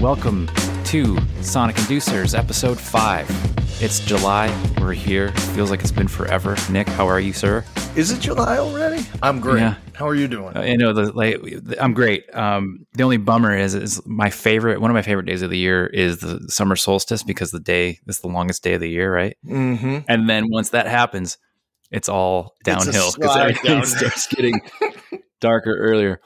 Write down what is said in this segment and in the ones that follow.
Welcome to Sonic Inducers, episode five. It's July. We're here. Feels like it's been forever. Nick, how are you, sir? Is it July already? I'm great. Yeah. How are you doing? Uh, you know, the, like, I'm great. Um, the only bummer is, is my favorite. One of my favorite days of the year is the summer solstice because the day is the longest day of the year, right? mm-hmm. And then once that happens, it's all downhill because everything down. starts getting darker earlier.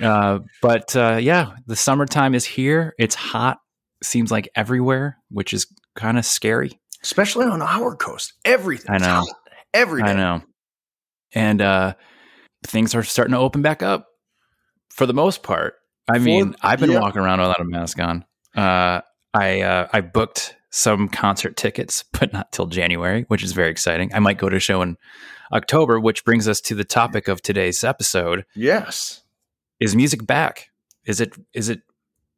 Uh, but uh, yeah, the summertime is here. It's hot. Seems like everywhere, which is kind of scary. Especially on our coast. Everything. I know. Every day. I know. And uh, things are starting to open back up for the most part. I For- mean, I've been yeah. walking around without a mask on. Uh, I uh, I booked some concert tickets, but not till January, which is very exciting. I might go to a show in October, which brings us to the topic of today's episode: Yes. Is music back? Is it is it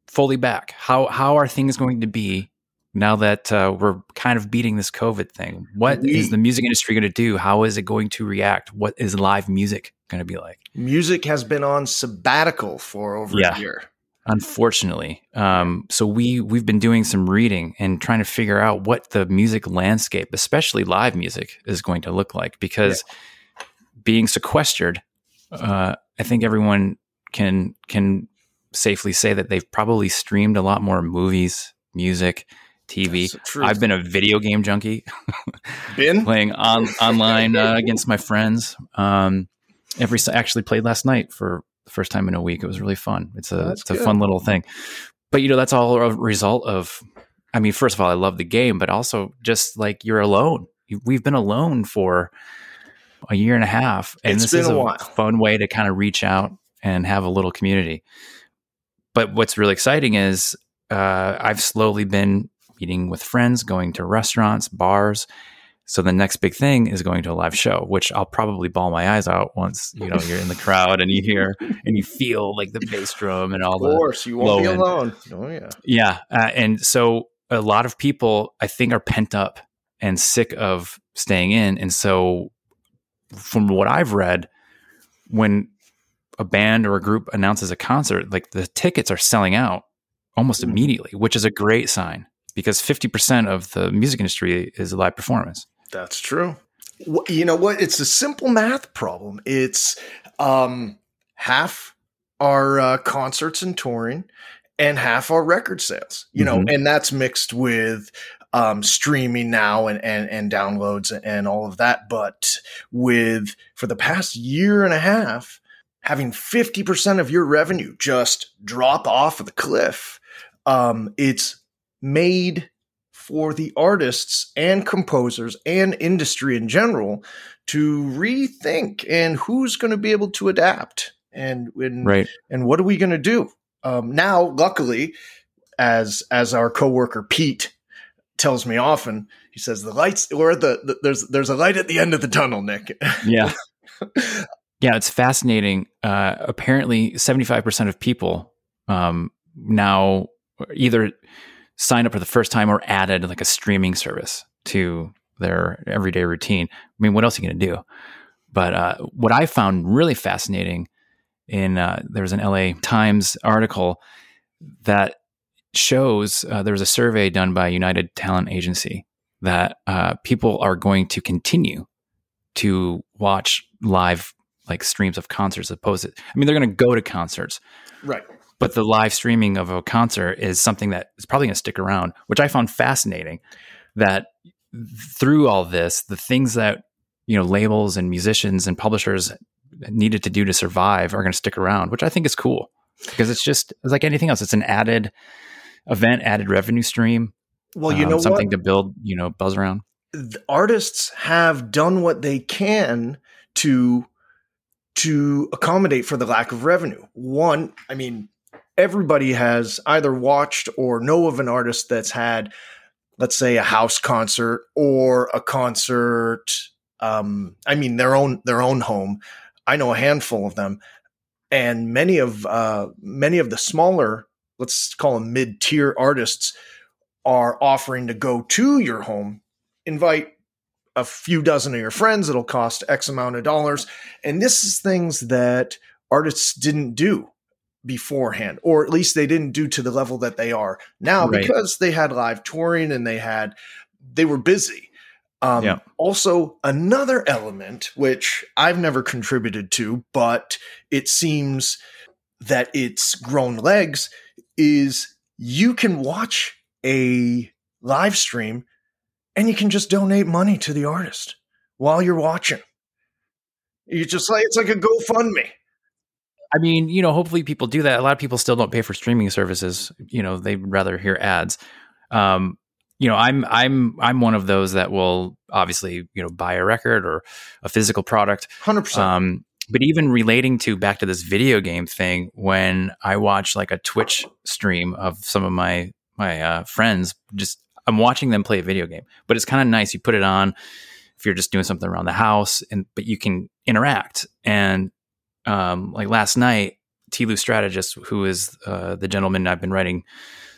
fully back? How how are things going to be now that uh, we're kind of beating this COVID thing? What is We- the music industry going to do? How is it going to react? What is live music going to be like? Music has been on sabbatical for over Yeah. a year. Unfortunately, um, so we we've been doing some reading and trying to figure out what the music landscape, especially live music, is going to look like. Because being sequestered, uh, I think everyone can can safely say that they've probably streamed a lot more movies, music, TV. That's the truth. I've been a video game junkie, been playing on online uh, against my friends. Um, every actually played last night for the first time in a week. It was really fun. It's a it's a good. fun little thing. But you know, that's all a result of. I mean, first of all, I love the game, but also just like you're alone. We've been alone for a year and a half, and It's this is a a fun way to kind of reach out and have a little community. But what's really exciting is uh, I've slowly been meeting with friends, going to restaurants, bars. So the next big thing is going to a live show, which I'll probably bawl my eyes out once you know you're in the crowd and you hear and you feel like the bass drum and all the. of course. You won't be end. alone. Oh yeah. yeah. Uh, and so a lot of people I think are pent up and sick of staying in, and so from what I've read, when a band or a group announces a concert, like the tickets are selling out almost Mm. immediately, which is a great sign because 50% of the music industry is live performance. That's true. You know what? It's a simple math problem. It's um, half our uh, concerts and touring, and half our record sales. You know, Mhm. and that's mixed with um, streaming now and, and and downloads and all of that. But with for the past year and a half, having fifty percent of your revenue just drop off of the cliff, um, it's made for the artists and composers and industry in general to rethink and who's going to be able to adapt and and, Right. and what are we going to do um, now luckily as as our coworker pete tells me often he says the lights or the, the there's there's a light at the end of the tunnel nick Yeah. yeah, it's fascinating. Uh, apparently, 75% of people um, now either signed up for the first time or added like a streaming service to their everyday routine. I mean, what else are you going to do? But uh, what I found really fascinating in uh, there was an LA Times article that shows uh, there was a survey done by United Talent Agency that uh, people are going to continue to watch live like streams of concerts opposed to I mean they're going to go to concerts. Right. But the live streaming of a concert is something that is probably going to stick around which I found fascinating that through all this the things that you know labels and musicians and publishers needed to do to survive are going to stick around which I think is cool. Because it's just it's like anything else it's an added event added revenue stream well you um, know something what? to build you know buzz around. The artists have done what they can to to accommodate for the lack of revenue. One, I mean, everybody has either watched or know of an artist that's had, let's say, a house concert or a concert. Um, I mean, their own their own home. I know a handful of them, and many of uh, many of the smaller, let's call them mid tier artists, are offering to go to your home invite a few dozen of your friends. It'll cost X amount of dollars. And this is things that artists didn't do beforehand, or at least they didn't do to the level that they are now Right. because they had live touring and they had they were busy. Um, Yeah. Also, another element which I've never contributed to, but it seems that it's grown legs, is you can watch a live stream and you can just donate money to the artist while you're watching. You just like it's like a GoFundMe. I mean, you know, hopefully people do that. A lot of people still don't pay for streaming services. You know, they'd rather hear ads. Um, you know, I'm I'm I'm one of those that will obviously, you know, buy a record or a physical product. Hundred percent. Um, but even relating to back to this video game thing, when I watch like a Twitch stream of some of my my uh, friends, just I'm watching them play a video game. But it's kind of nice. You put it on if you're just doing something around the house, and but you can interact. And um, like last night, Tlu Strategist, who is uh, the gentleman I've been writing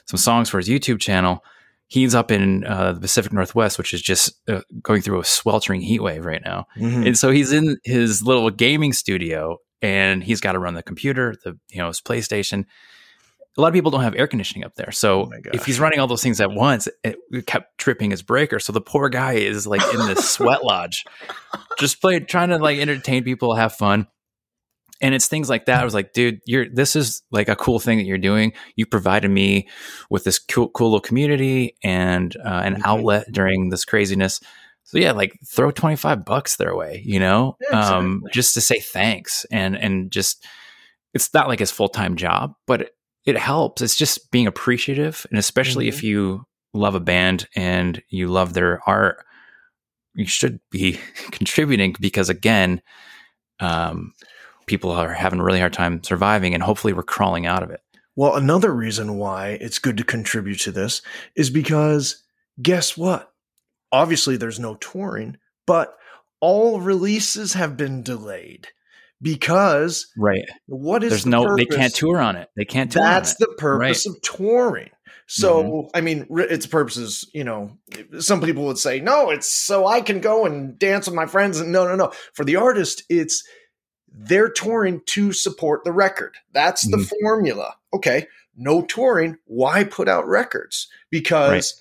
some songs for his YouTube channel, he's up in uh, the Pacific Northwest, which is just uh, going through a sweltering heat wave right now. Mhm. And so he's in his little gaming studio and he's got to run the computer, the you know, his PlayStation. A lot of people don't have air conditioning up there. So Oh if he's running all those things at once, it, kept tripping his breaker. So the poor guy is like in this sweat lodge, just play, trying to like entertain people, have fun. And it's things like that. I was like, dude, you're this is like a cool thing that you're doing. You provided me with this cool, cool little community and uh, an Mhm. outlet during this craziness. So yeah, like throw 25 bucks their way, you know, Yeah, um, just to say thanks and, and just, it's not like his full-time job, but it, helps. It's just being appreciative. And especially if you love a band and you love their art, you should be contributing because again, um, people are having a really hard time surviving and hopefully we're crawling out of it. Well, another reason why it's good to contribute to this is because guess what? Obviously, there's no touring, but all releases have been delayed because Right. what is There's the no, they can't tour on it. They can't tour That's the purpose of touring. So, I mean, its purposes, you know, some people would say, no, it's so I can go and dance with my friends. And no, no, no. For the artist, it's they're touring to support the record. That's the Mhm. formula. Okay. No touring. Why put out records? Because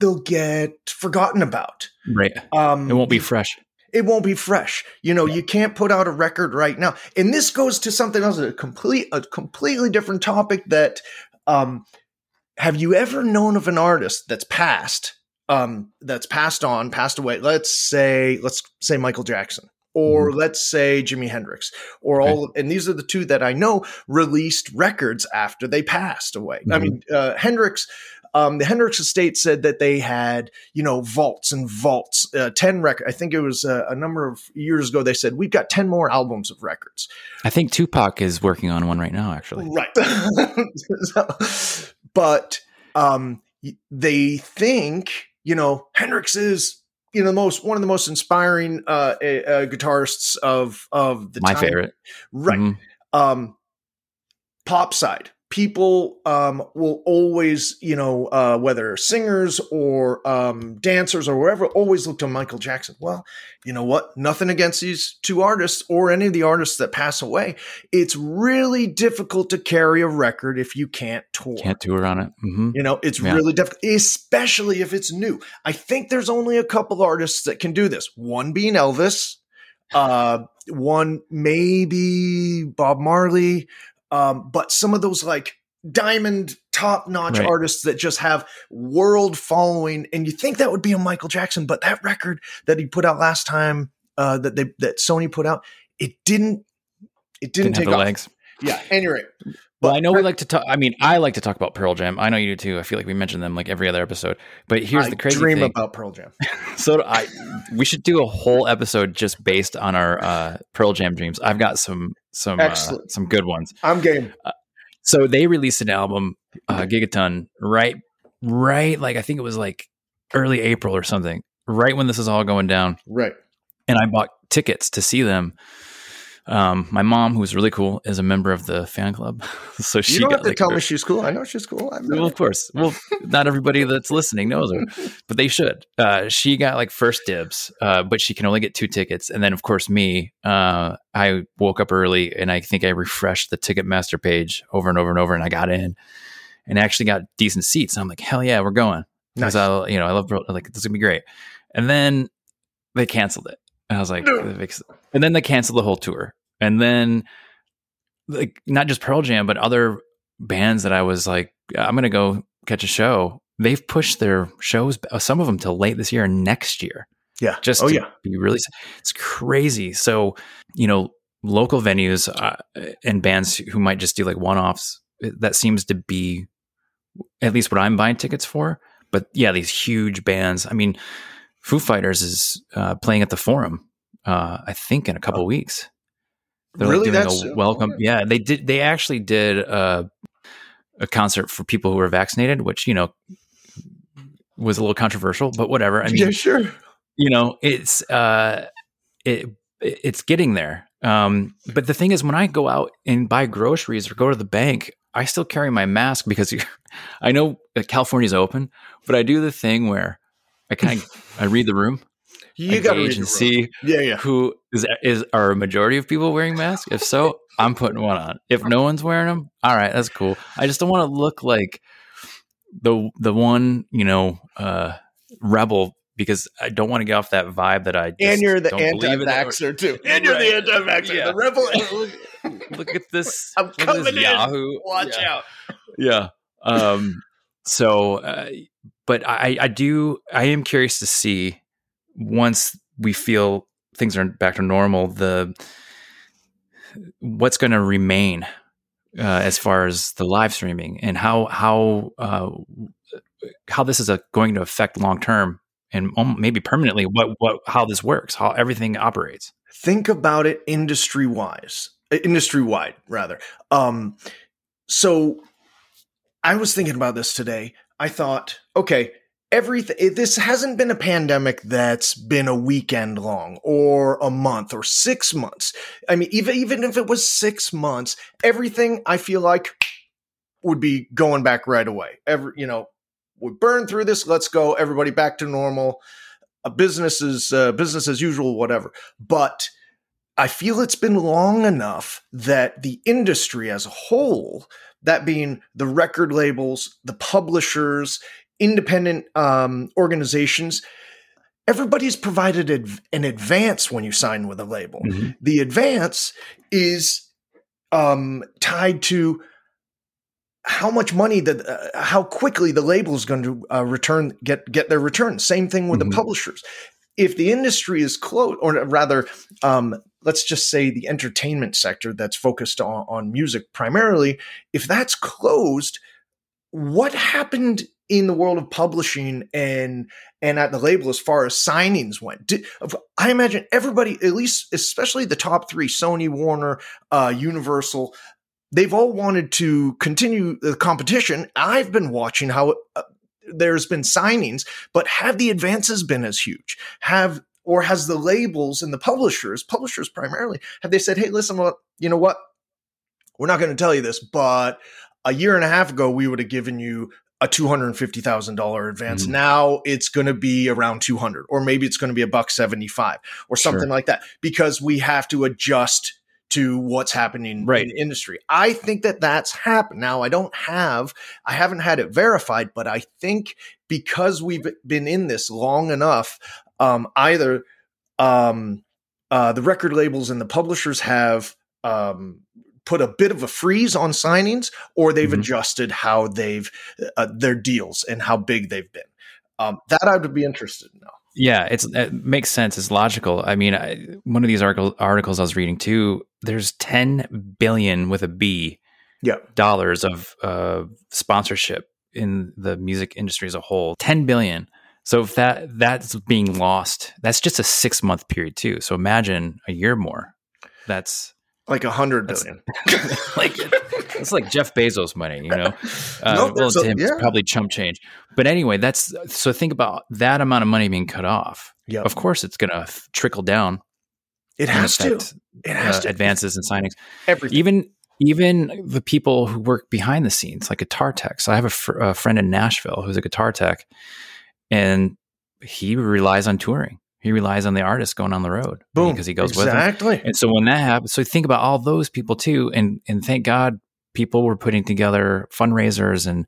they'll get forgotten about. Right. Um, It won't be fresh. It won't be fresh. You know, you can't put out a record right now. And this goes to something else, a complete, a completely different topic. That, um, have you ever known of an artist that's passed, um, that's passed on, passed away? Let's say, let's say Michael Jackson. Or let's say Jimi Hendrix, or Okay. all, and these are the two that I know released records after they passed away. I Mhm. mean, uh, Hendrix, um, the Hendrix estate said that they had, you know, vaults and vaults, uh, 10 record. I think it was uh, a number of years ago. They said, we've got 10 more albums of records. I think Tupac is working on one right now, actually. Right. So- but um, they think, you know, Hendrix is, you know, the most one of the most inspiring uh, uh, guitarists of of the time. My time. favorite. Right. Mhm. Um, pop side. People um, will always, you know, uh, whether singers or um, dancers or wherever, always look to Michael Jackson. Well, you know what? Nothing against these two artists or any of the artists that pass away. It's really difficult to carry a record if you can't tour. Can't tour on it. hmm You know, it's Yeah. really difficult, especially if it's new. I think there's only a couple artists that can do this. One being Elvis, uh, one maybe Bob Marley, um, but some of those like diamond top notch Right. artists that just have world following, and you think that would be a Michael Jackson, but that record that he put out last time, uh, that they that Sony put out, it didn't. It didn't, Didn't take off. legs. Yeah. Anyway, Well, I know we like to talk. I mean, I like to talk about Pearl Jam. I know you do too. I feel like we mention them like every other episode. But here's I the crazy dream thing. about Pearl Jam. so do I we should do a whole episode just based on our uh, Pearl Jam dreams. I've got some some uh, some good ones. I'm game. So they released an album, uh, Gigaton, right, right, like I think it was like early April or something, right when this is all going down. Right. And I bought tickets to see them Um, my mom, who's really cool, is a member of the fan club, so she you don't got have to like, tell her- me she's cool. I know she's cool. I'm well, of course. Well, not everybody that's listening knows her, but they should. Uh, she got like first dibs, uh, but she can only get two tickets. And then, of course, me. Uh, I woke up early, and I think I refreshed the Ticketmaster page over and over and over, and I got in, and actually got decent seats. And I'm like, hell yeah, we're going because Nice. I, you know, I love like this is gonna be great. And then they canceled it, and I was like, and then they canceled the whole tour, and then like not just Pearl Jam, but other bands that I was like, I'm gonna go catch a show. They've pushed their shows, uh, some of them till late this year and next year, yeah. just oh to yeah. be really. It's crazy. So you know, local venues uh, and bands who might just do like one offs. That seems to be at least what I'm buying tickets for. But yeah, these huge bands. I mean, Foo Fighters is uh, playing at the Forum. Uh, I think in a couple Oh. weeks. They're Really? like doing That's a welcome. Yeah, they did. They actually did a, a concert for people who were vaccinated, which you know was a little controversial, but whatever. I mean, yeah, sure. you know, it's uh, it it's getting there. Um, but the thing is, when I go out and buy groceries or go to the bank, I still carry my mask because you, I know California's open, but I do the thing where I kind of I read the room, You got to see Yeah, yeah. who is is are a majority of people wearing masks. If so, I'm putting one on. If no one's wearing them, all right, that's cool. I just don't want to look like the the one you know uh, rebel because I don't want to get off that vibe that I just And you're the don't believe in it. anti-vaxxer too. And you're the anti-vaxxer. Yeah. The rebel. look, at this. I'm at this coming in. Yahoo. Watch yeah. out. Yeah. Um. So, uh, but I, I do. I am curious to see once we feel things are back to normal. The what's going to remain uh, as far as the live streaming and how how uh, how this is uh going to affect long term and maybe permanently what what how this works, how everything operates. think about it industry wise industry wide rather um so i was thinking about this today i thought okay everything this hasn't been a pandemic that's been a weekend long or a month or 6 months. I mean even even if it was 6 months everything i feel like would be going back right away. Every you know we burn through this let's go everybody back to normal. A business is uh, business as usual whatever. But I feel it's been long enough that the industry as a whole, that being the record labels, the publishers, independent um, organizations, everybody's provided adv- an advance when you sign with a label. The advance is um, tied to how much money that uh, how quickly the label is going to uh, return get get their return. Same thing with Mhm. the publishers. If the industry is closed, or rather, um, let's just say the entertainment sector that's focused on, on music primarily, if that's closed, what happened in the world of publishing and and at the label as far as signings went? Did, I imagine everybody, at least especially the top three, Sony, Warner, uh, Universal, they've all wanted to continue the competition. I've been watching how uh, there's been signings, but have the advances been as huge? Have or has the labels and the publishers, publishers primarily, have they said, "Hey, listen, what you know what? We're not going to tell you this, but a year and a half ago we would have given you a two hundred and fifty thousand dollar advance. Mhm. Now it's going to be around two hundred, or maybe it's going to be a buck seventy five, or something Sure. like that, because we have to adjust to what's happening Right. in the industry. I think that that's happened. Now I don't have, I haven't had it verified, but I think because we've been in this long enough, um, either um, uh, the record labels and the publishers have um, put a bit of a freeze on signings, or they've Mhm. adjusted how they've uh, their deals and how big they've been. Um, that I would be interested in. Now. Yeah, it's it makes sense. It's logical. I mean, I, one of these article, articles I was reading too. There's 10 billion with a B, Yeah. dollars of uh, sponsorship in the music industry as a whole. 10 billion. So if that that's being lost, that's just a six month period too. So imagine a year more. That's Like a hundred billion. Like it's like Jeff Bezos money, you know. Uh, No, well, to him, it's probably chump change. But anyway, that's so think about that amount of money being cut off. Yeah. Of course, it's going to trickle down It has to. It has uh, to. advances and signings. Everything. Even even the people who work behind the scenes, like guitar techs. I have a, fr- a friend in Nashville who's a guitar tech, and he relies on touring. He relies on the artist going on the road Boom. because he goes with them. exactly. And so when that happens, so think about all those people too, and and thank God people were putting together fundraisers and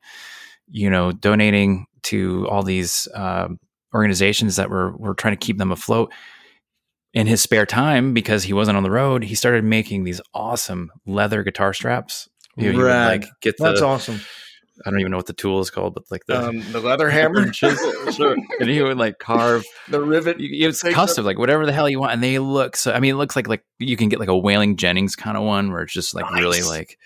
you know donating to all these um, organizations that were were trying to keep them afloat. In his spare time, because he wasn't on the road, he started making these awesome leather guitar straps. You know, like get the That's awesome. I don't even know what the tool is called, but like the Um, the leather hammer, chisel, sure. and he would like carve the rivet. you- it's custom, like whatever the hell you want, and they look so. I mean, it looks like like you can get like a Waylon Jennings kind of one where it's just like really like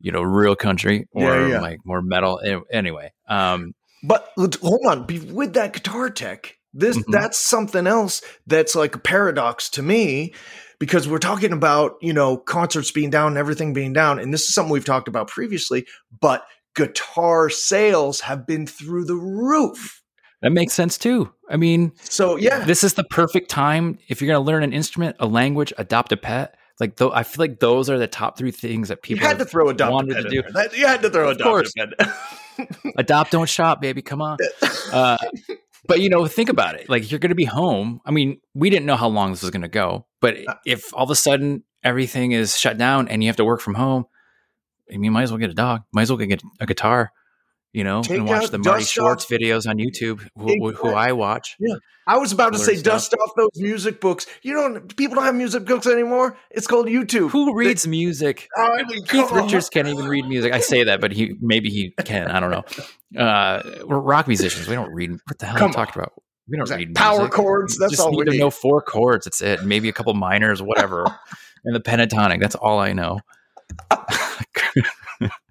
you know real country or Yeah, yeah. like more metal. Anyway, um, But hold on, be with that guitar tech. This Mhm. that's something else that's like a paradox to me because we're talking about, you know, concerts being down and everything being down and this is something we've talked about previously, but guitar sales have been through the roof. that makes sense too. I mean, So, yeah. this is the perfect time if you're going to learn an instrument, a language, adopt a pet. Like though, I feel like those are the top three things that you people had to throw a dot wanted pet to do. That- you had to throw a Of dot adopt don't shop baby come on uh, but you know think about it like you're going to be home i mean we didn't know how long this was going to go but Uh, if all of a sudden everything is shut down and you have to work from home I mean, you might as well get a dog might as well get a guitar you know Take and watch the Marty Schwarz off- videos on youtube who, who- who i watch Yeah, I was about to say stuff. dust off those music books. You don't people don't have music books anymore. It's called YouTube. who reads music I mean, Keith. Richards can't even read music. I say that, but he maybe he can. I don't know. Uh, we're rock musicians. We don't read. What the hell are you talking about? We don't Exactly. read Power music. chords, You that's just all need we to need. know four chords. That's it. Maybe a couple minors, whatever, and the pentatonic. That's all I know.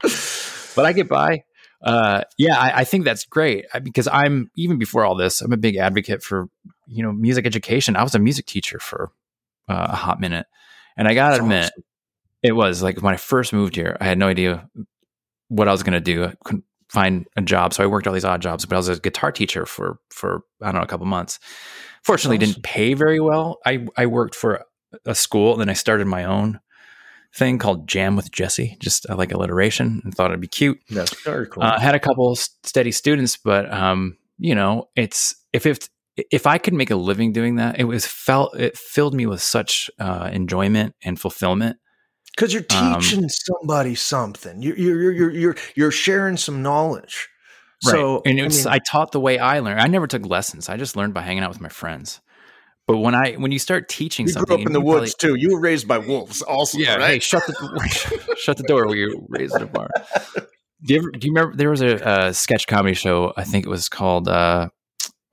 but I get by. Uh, yeah, I, I think that's great because I'm even before all this, I'm a big advocate for you know music education. I was a music teacher for uh, a hot minute, and I gotta That's admit, awesome. it was like when I first moved here, I had no idea what I was going to do. I couldn't find a job, so I worked all these odd jobs. But I was a guitar teacher for for I don't know a couple months. Fortunately, awesome. didn't pay very well. I I worked for a school, and then I started my own thing called Jam with Jesse. Just I like alliteration and thought it'd be cute. That's very cool. Uh, had a couple steady students, but um, you know, it's if if if I could make a living doing that, it was felt it filled me with such uh, enjoyment and fulfillment. Because you're um, teaching somebody something. You're you're you're you're you're, you're sharing some knowledge. So and it's I I, mean, taught the way I learned. I never took lessons. I just learned by hanging out with my friends. But when I when you start teaching you something, grew up in the you probably- woods too. You were raised by wolves, also. yeah, hey, right? shut the shut the door. We were raised in a barn. Do you, ever, do you remember there was a, a sketch comedy show? I think it was called uh,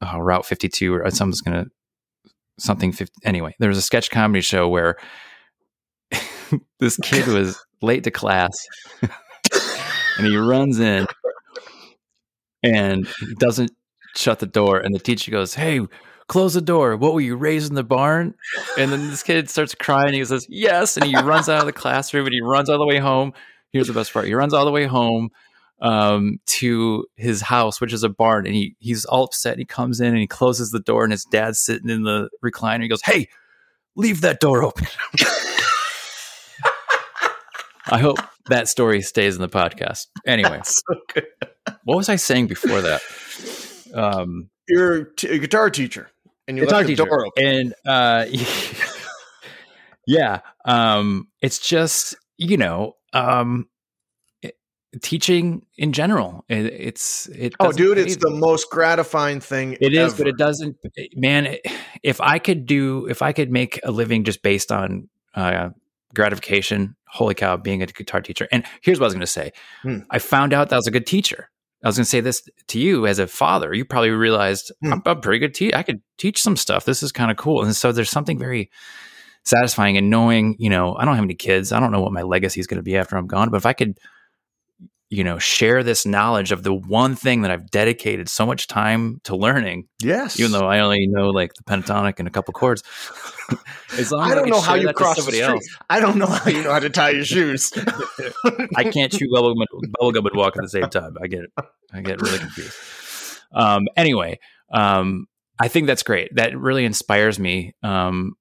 oh, Route Fifty Two, or someone's gonna something. 50, anyway, there was a sketch comedy show where this kid was late to class, and he runs in and doesn't shut the door, and the teacher goes, "Hey." Close the door. What were you raised in the barn? And then this kid starts crying. He says, Yes. And he runs out of the classroom and he runs all the way home. Here's the best part. He runs all the way home um, to his house, which is a barn. And he he's all upset. He comes in and he closes the door, and his dad's sitting in the recliner. He goes, Hey, leave that door open. I hope that story stays in the podcast. Anyway, So what was I saying before that? Um, You're t- a guitar teacher, and you guitar left the teacher. door open. And uh, yeah, um, it's just you know, um, it- teaching in general. It, it's it. Oh, dude, it's the most gratifying thing. It is, but it doesn't. Man, if I could do, if I could make a living just based on uh, gratification, holy cow, being a guitar teacher. And here's what I was going to say: Hmm. I found out that I was a good teacher. I was going to say this to you as a father. You probably realized Hmm. I'm a pretty good teacher. I could teach some stuff. This is kind of cool. And so there's something very satisfying in knowing, you know, I don't have any kids. I don't know what my legacy is going to be after I'm gone. But if I could, you know, share this knowledge of the one thing that I've dedicated so much time to learning, yes, even though I only know like the pentatonic and a couple chords. as long I don't can know how you cross the somebody else. I don't know how you know how to tie your shoes. I can't chew bubblegum bubble gum and walk at the same time. I get it. I get really confused. Um, anyway, um, I think that's great. That really inspires me. Um,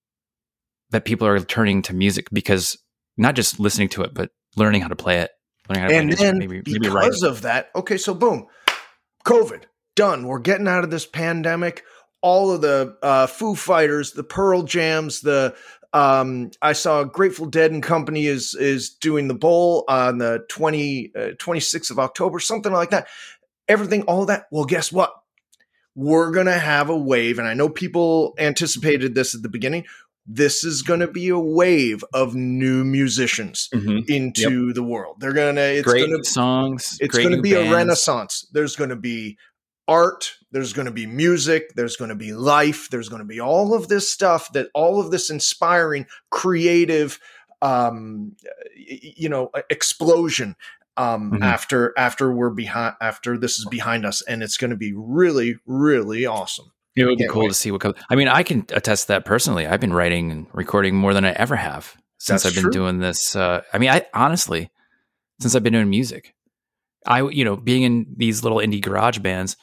that people are turning to music because not just listening to it, but learning how to play it. Learning how to and then maybe, because of that, okay, so boom, COVID done. We're getting out of this pandemic. All of the uh, Foo Fighters, the Pearl Jams, the um, I saw Grateful Dead and Company is is doing the bowl on the 20, uh, 26th of October, something like that. Everything, all that. Well, guess what? We're gonna have a wave, and I know people anticipated this at the beginning. This is going to be a wave of new musicians Mhm. into the world. They're gonna. It's great gonna songs. it's going to be a renaissance. There's going to be art, there's going to be music, there's going to be life, there's going to be all of this stuff that all of this inspiring, creative, um, you know, explosion. Um, Mhm. after after we're behind after this is behind us, and it's going to be really really awesome. It would be cool wait. to see what comes. I mean, I can attest to that personally. I've been writing and recording more than I ever have since That's I've been true. doing this. Uh, I mean, I honestly, since I've been doing music, I you know being in these little indie garage bands,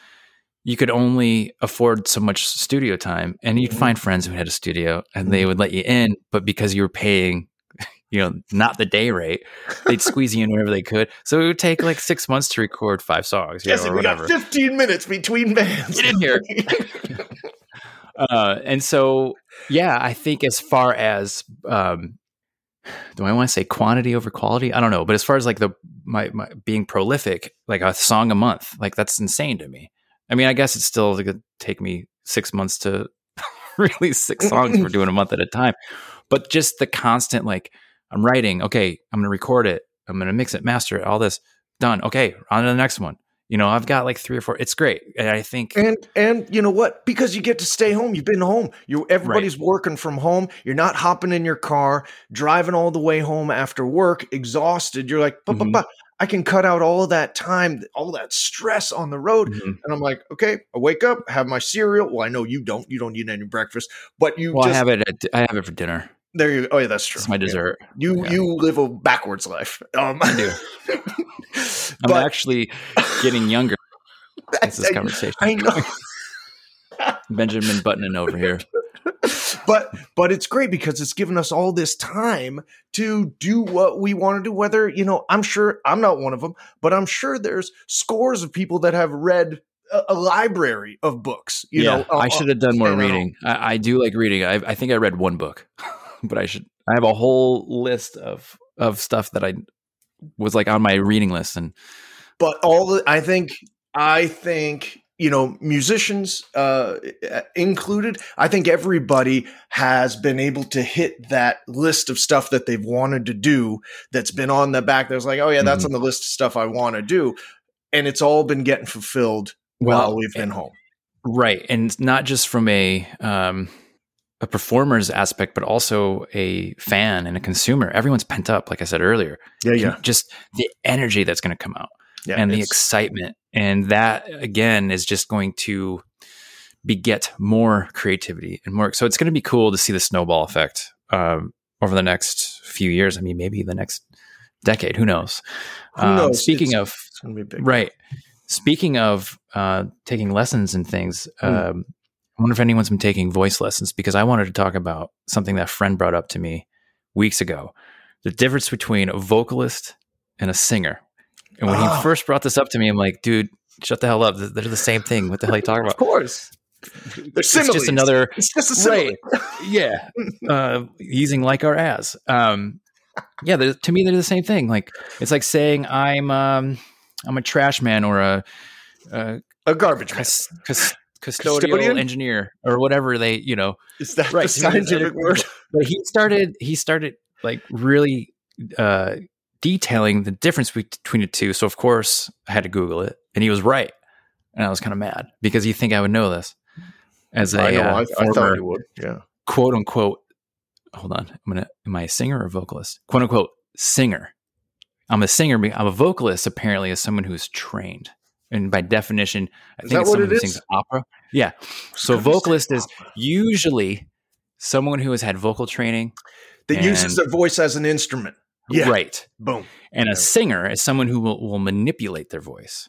you could only afford so much studio time, and you'd Mhm. find friends who had a studio, and Mm-hmm. they would let you in, but because you were paying. You know, not the day rate. They'd squeeze you in wherever they could. So it would take like six months to record five songs, Yes, know, Jesse, or we got 15 minutes between bands. Get in here. uh, and so yeah i think as far as um do i want to say quantity over quality i don't know but as far as like the my, my being prolific like a song a month like that's insane to me i mean i guess it's still going to take me six months to release six songs we're doing a month at a time but just the constant like i'm writing okay i'm going to record it i'm going to mix it master it all this done okay on to the next one you know i've got like three or four it's great and i think And and you know what? Because you get to stay home. You've been home. You everybody's working from home. You're not hopping in your car, driving all the way home after work, exhausted. You're like, "Bah, bah, Mhm. bah." I can cut out all that time, all that stress on the road. Mhm. And I'm like, okay, I wake up, have my cereal. Well, I know you don't. You don't eat any breakfast, but you Well, just I have it. At, I have it for dinner. There. You oh yeah, that's true. It's my Yeah. dessert. You Yeah. you live a backwards life. Um, I do. I'm actually getting younger. Since this I- conversation. I know. Benjamin Buttoning over here. but but it's great because it's given us all this time to do what we want to do whether you know i'm sure i'm not one of them but i'm sure there's scores of people that have read a, a library of books you yeah, know uh, I should have done more reading. I, I do like reading. I, I think I read one book, but I should. I have a whole list of of stuff that I was like on my reading list, and but all the i think i think you know musicians uh included i think everybody has been able to hit that list of stuff that they've wanted to do that's been on the back there's like oh yeah that's Mhm. on the list of stuff i want to do and it's all been getting fulfilled while we've been home right, and not just from a um, a performer's aspect, but also a fan and a consumer. Everyone's pent up, like I said earlier. yeah yeah. Just the energy that's going to come out. yeah and the excitement and that again is just going to beget more creativity and more so it's going to be cool to see the snowball effect um, over the next few years i mean maybe the next decade who knows, Who Um, knows? speaking It's- of it's gonna be big right speaking of uh, taking lessons and things Hmm. um, wonder if anyone's been taking voice lessons because i wanted to talk about something that a friend brought up to me weeks ago the difference between a vocalist and a singer and when Oh. he first brought this up to me, I'm like, dude, shut the hell up. They're the same thing. What the hell are you talking about? of course they're It's similes. just another, it's just a simile. right. yeah, uh, using like or as. Um, yeah, they're- to me, they're the same thing. Like, it's like saying I'm, um, I'm a trash man or a, a a garbage man. cus- custodial Custodian? engineer or whatever they, you know, is that right, the to me, it's scientific word but he started he started like really uh detailing the difference between the two so of course i had to google it and he was right and i was kind of mad because you think i would know this as a I know. uh, I, I thought you would. Yeah. quote unquote hold on i'm gonna am i a singer or vocalist quote unquote singer i'm a singer i'm a vocalist apparently as someone who's trained and by definition i Is think it's it who is? sings opera yeah so vocalist is opera. usually someone who has had vocal training that uses their voice as an instrument. Yeah. Right. Boom. And a singer is someone who will, will manipulate their voice.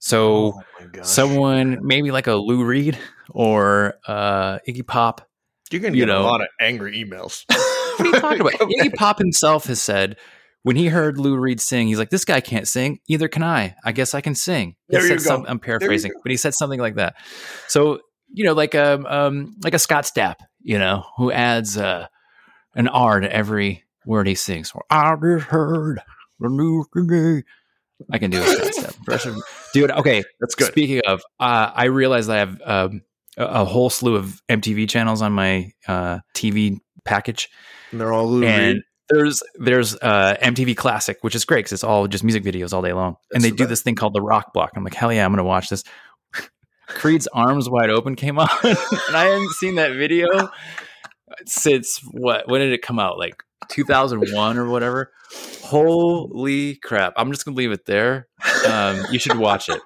So Oh someone maybe like a Lou Reed or uh, Iggy Pop You're gonna You get a lot of angry emails. What are you talking about? Iggy Pop himself has said when he heard Lou Reed sing, he's like, "This guy can't sing. Either can I. I guess I can sing." He There you go. some- I'm paraphrasing, but he said something like that. So you know, like a um, like a Scott Stapp, you know, who adds uh, an R to every word he sings. I just heard the news today. I can do a Scott Stapp impression, dude. Okay, That's good. Speaking of, uh, I realized I have um, a, a whole slew of MTV channels on my uh, TV package, And they're all Lou and Reed. There's there's uh, MTV Classic, which is great because it's all just music videos all day long, and they the do best. this thing called the Rock Block. I'm like, hell yeah, I'm gonna watch this. Creed's Arms Wide Open came on, and I hadn't seen that video since what? When did it come out? Like 2001 or whatever. Holy crap! I'm just gonna leave it there. Um, you should watch it.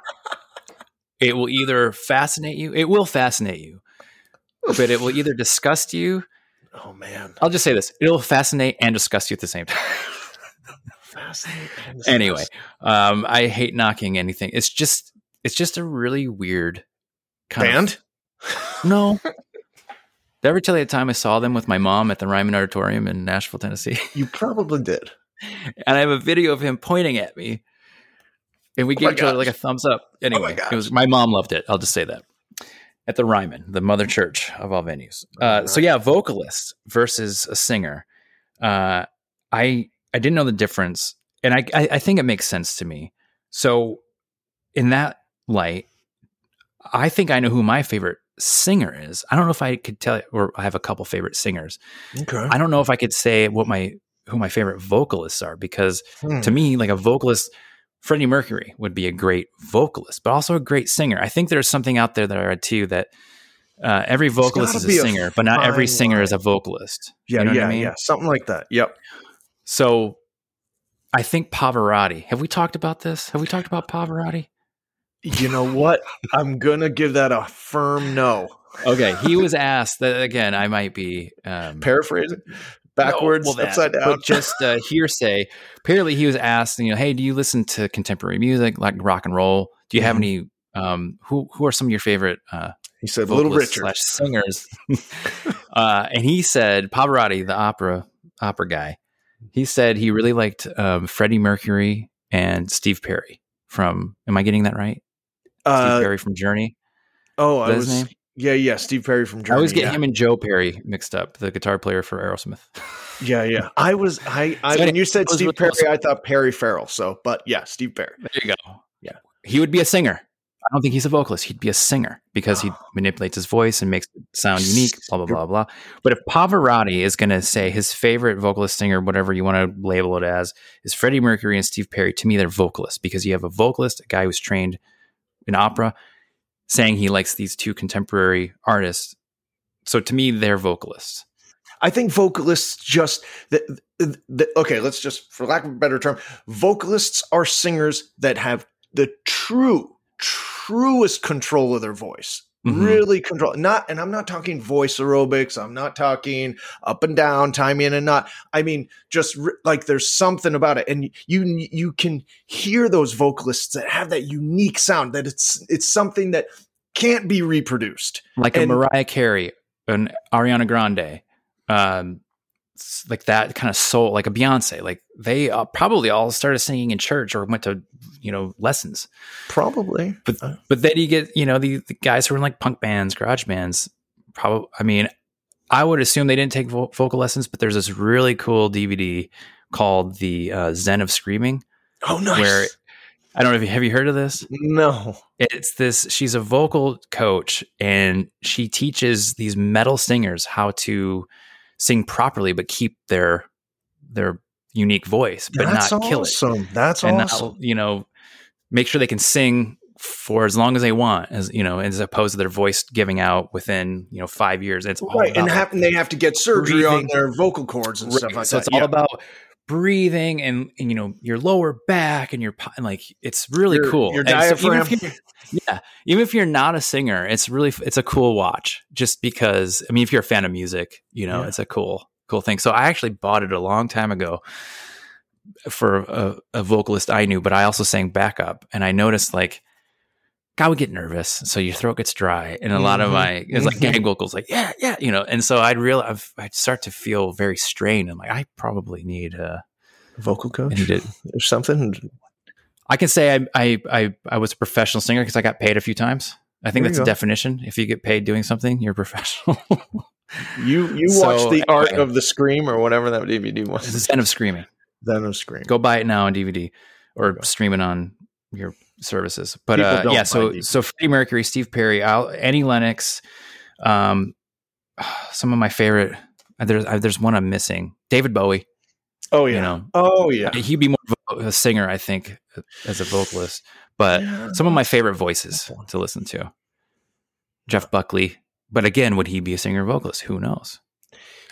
It will either fascinate you. It will fascinate you, but it will either disgust you. Oh man. I'll just say this: it'll fascinate and disgust you at the same time. Fascinating. anyway, um, I hate knocking anything. It's just, it's just a really weird kind Band? of no. Did I ever tell you the time I saw them with my mom at the Ryman Auditorium in Nashville, Tennessee? You probably did. and I have a video of him pointing at me, and we Oh gave each other like a thumbs up. Anyway, gosh. it was my mom loved it. I'll just say that at the Ryman, the mother church of all venues. Uh, so yeah, vocalist versus a singer. Uh, I I didn't know the difference, and I, I I think it makes sense to me. So in that light, I think I know who my favorite singer is. I don't know if I could tell, or I have a couple favorite singers. Okay. I don't know if I could say what my who my favorite vocalists are because Hmm. to me, like a vocalist, Freddie Mercury would be a great vocalist, but also a great singer. I think there's something out there that I read too that uh, every vocalist is a be a singer, but not every singer is a vocalist. yeah, you know what yeah, I mean? yeah. Something like that. Yep. So I think Pavarotti. Have we talked about this? Have we talked about Pavarotti? You know what? I'm gonna give that a firm no. Okay, he was asked that again. I might be um, Paraphrasing. Backwards, No, well, that, upside down. But just uh, hearsay. Apparently, he was asked, you know, hey, do you listen to contemporary music like rock and roll? Do you have Mhm. any? Um, who who are some of your favorite uh, he said Little Richard. slash singers? uh, and he said Pavarotti, the opera opera guy. He said he really liked um, Freddie Mercury and Steve Perry from. Am I getting that right? Steve Uh, Perry from Journey. oh, I was. name? Yeah, yeah. Steve Perry from Journey. I always get yeah. him and Joe Perry mixed up, the guitar player for Aerosmith. Yeah, yeah. I was. I. I So when you said Steve Perry. I thought Perry Farrell. So, but yeah, Steve Perry. There you go. Yeah. He would be a singer. I don't think he's a vocalist. He'd be a singer because he manipulates his voice and makes it sound unique, blah, blah, blah, blah. But if Pavarotti is going to say his favorite vocalist singer, whatever you want to label it as, is Freddie Mercury and Steve Perry, to me, they're vocalists because you have a vocalist, a guy who's trained in opera, saying he likes these two contemporary artists. So to me, they're vocalists. I think vocalists just the, the, okay. Let's just, for lack of a better term, vocalists are singers that have the true, truest control of their voice. Mhm. Really control not, and I'm not talking voice aerobics. I'm not talking up and down, time in and not. I mean, just re- like there's something about it, and you you can hear those vocalists that have that unique sound. That it's it's something that can't be reproduced. like a Mariah Carey, an Ariana Grande, um, like that kind of soul, like a Beyonce. Like they uh, probably all started singing in church or went to you know lessons. Probably, But Uh. but then you get you know the, the guys who are in like punk bands, garage bands. Probably, I mean, I would assume they didn't take vo- vocal lessons, but there's this really cool DVD called the uh, Zen of Screaming, oh nice. where I don't know if you have you heard of this no, it's this she's a vocal coach and she teaches these metal singers how to sing properly but keep their their unique voice but That's not kill it awesome. That's and awesome. not, you know make sure they can sing for as long as they want as you know as opposed to their voice giving out within you know five years it's all right, and, about, have, and they have to get surgery on their vocal cords and Right. stuff like so that. So it's all yeah. about breathing and, and, you know your lower back and your and like it's really Your- cool your And so even diaphragm. yeah even if you're not a singer it's really it's a cool watch just because i mean if you're a fan of music you know Yeah. it's a cool cool thing so i actually bought it a long time ago for a, a vocalist i knew but i also sang backup and i noticed like I would get nervous, so your throat gets dry, and a lot of mm-hmm. my it's like mm-hmm. gag vocals, like yeah, yeah, you know, and so I'd real I'd start to feel very strained. I'm like, I probably need a vocal coach I need it. or something. I can say I I I, I was a professional singer because I got paid a few times. I think There that's a definition. If you get paid doing something, you're professional. You you So, watched the art of the scream or whatever that DVD was. the zen of screaming. Then of scream. Go buy it now on DVD or stream it on your services. But uh, yeah, so so Freddie Mercury, Steve Perry, Al, Annie Lennox, um, some of my favorite. uh, There's uh, there's one I'm missing. David Bowie. Oh yeah. You know, oh yeah. he'd be more of a singer, I think, as a vocalist. But Yeah. some of my favorite voices to listen to. Jeff Buckley. But again, would he be a singer or vocalist? Who knows?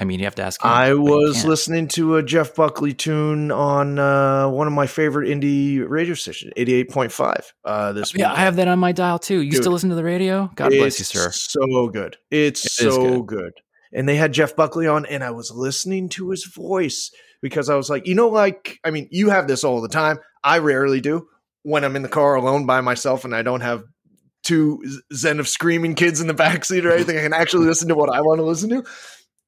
I mean, you have to ask him. I was listening to a Jeff Buckley tune on uh, one of my favorite indie radio stations, 88.5. Uh, this Yeah, I have that on my dial too. You Dude. still listen to the radio? God bless you, sir. So good. It's It so good. good. And they had Jeff Buckley on, and I was listening to his voice because I was like, you know, like, I mean, you have this all the time. I rarely do when I'm in the car alone by myself and I don't have two zen of screaming kids in the backseat or anything. I can actually listen to what I want to listen to.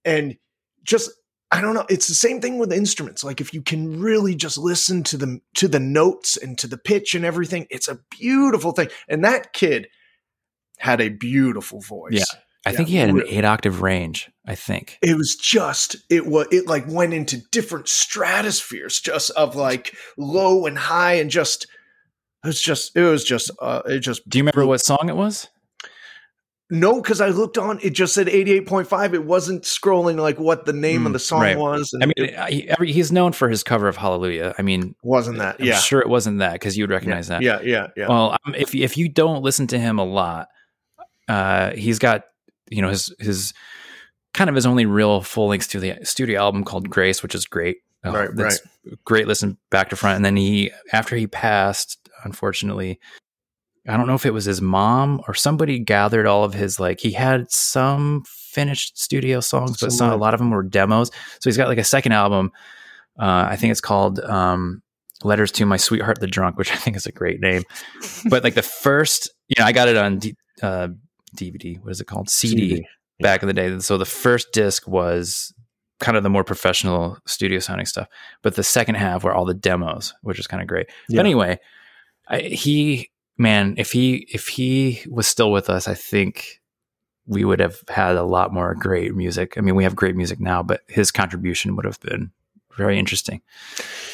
And just, I don't know. It's the same thing with instruments. Like if you can really just listen to the to the notes and to the pitch and everything, it's a beautiful thing. And that kid had a beautiful voice. Yeah. I Yeah, think he had an really. eight octave range. I think. It was just it was it like went into different stratospheres just of like low and high and just it was just it was just uh it just Do you remember what song it was? No because I looked on it just said 88.5 it wasn't scrolling like what the name Mm, of the song right. was and I mean, it he's known for his cover of Hallelujah. I mean, wasn't that I'm yeah sure it wasn't that because you would recognize that. yeah yeah yeah Well, um, if if you don't listen to him a lot, uh, he's got you know his his kind of his only real full length studio studio album called Grace, which is great. Oh, Right, that's Great listen back to front. And then he after he passed, unfortunately, I don't know if it was his mom or somebody gathered all of his like he had some finished studio songs, but some, a lot of them were demos. So he's got like a second album. Uh, I think it's called um, "Letters to My Sweetheart the Drunk," which I think is a great name. but like the first, you know, I got it on D- uh, DVD. What is it called? CD, CD, back in the day. So the first disc was kind of the more professional studio sounding stuff, but the second half were all the demos, which is kind of great. Yeah. But anyway, I, he man, if he if he was still with us, I think we would have had a lot more great music. I mean, we have great music now, but his contribution would have been very interesting.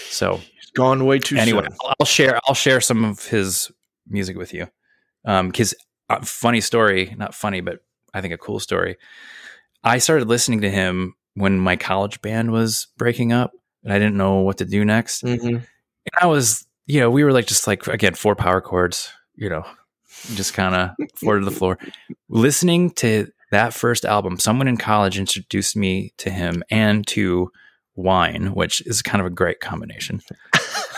So He's gone way too anyway, soon. I'll, I'll share I'll share some of his music with you. Um, because uh, funny story, not funny, but I think a cool story. I started listening to him when my college band was breaking up, and I didn't know what to do next. Mhm. And I was, you know, we were like just like again four power chords, you know, just kind of four to the floor. Listening to that first album, someone in college introduced me to him and to wine, which is kind of a great combination.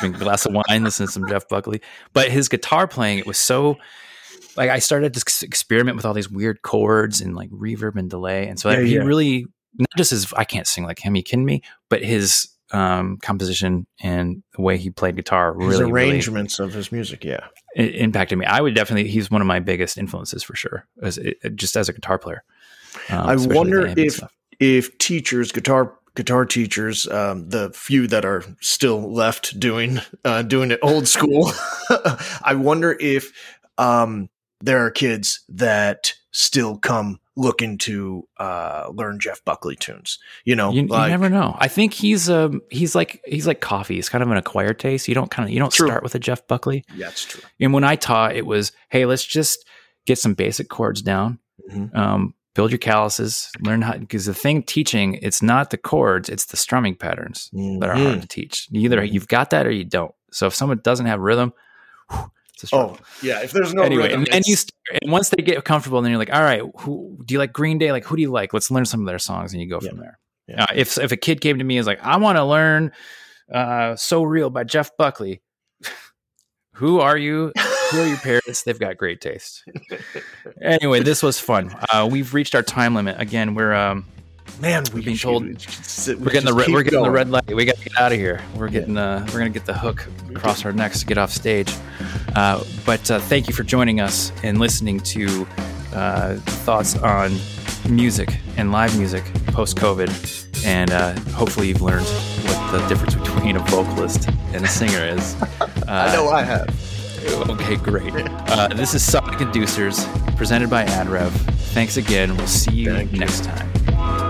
A glass of wine, listen to some Jeff Buckley. But his guitar playing, it was so like I started to experiment with all these weird chords and like reverb and delay. And so Yeah, he yeah. really not just his I can't sing like him, you kidding me? But his um composition and the way he played guitar His really, really arrangements of his music, yeah. impacted me. I would definitely he's one of my biggest influences for sure, as just as a guitar player. Um, I wonder the amp and if- if teachers, guitar guitar teachers, um, the few that are still left doing uh, doing it old school, I wonder if um, there are kids that still come looking to uh, learn Jeff Buckley tunes. You know, you, you never know. I think he's um he's like he's like coffee. He's kind of an acquired taste. You don't kind of you don't True. start with a Jeff Buckley. yeah, it's true. And when I taught, it was hey, let's just get some basic chords down. Mhm. Um, build your calluses. Learn how because the thing teaching it's not the chords, it's the strumming patterns that are hard to teach. Either you've got that or you don't. So if someone doesn't have rhythm, whew, it's a struggle. Oh, yeah. If there's no anyway, rhythm, and then you start, and once they get comfortable, then you're like, all right, who do you like? Green Day? Like, who do you like? Let's learn some of their songs, and you go Yeah. from there. Yeah. Uh, if if a kid came to me and is like, I want to learn uh, "So Real" by Jeff Buckley, who are you? Who are your parents? They've got great taste. anyway, this was fun. Uh, we've reached our time limit again. We're um, man, we being should- told- we sit, we we're getting the red, we're getting the red light. We got to get out of here. We're getting uh, we're gonna get the hook across our necks to get off stage. Uh, but uh, thank you for joining us and listening to uh, thoughts on music and live music post COVID. And uh, hopefully, you've learned what the difference between a vocalist and a singer is. I know I have. Okay, great. this is Sonic Inducers presented by AdRev. Thanks again. We'll see you Thank next you. time.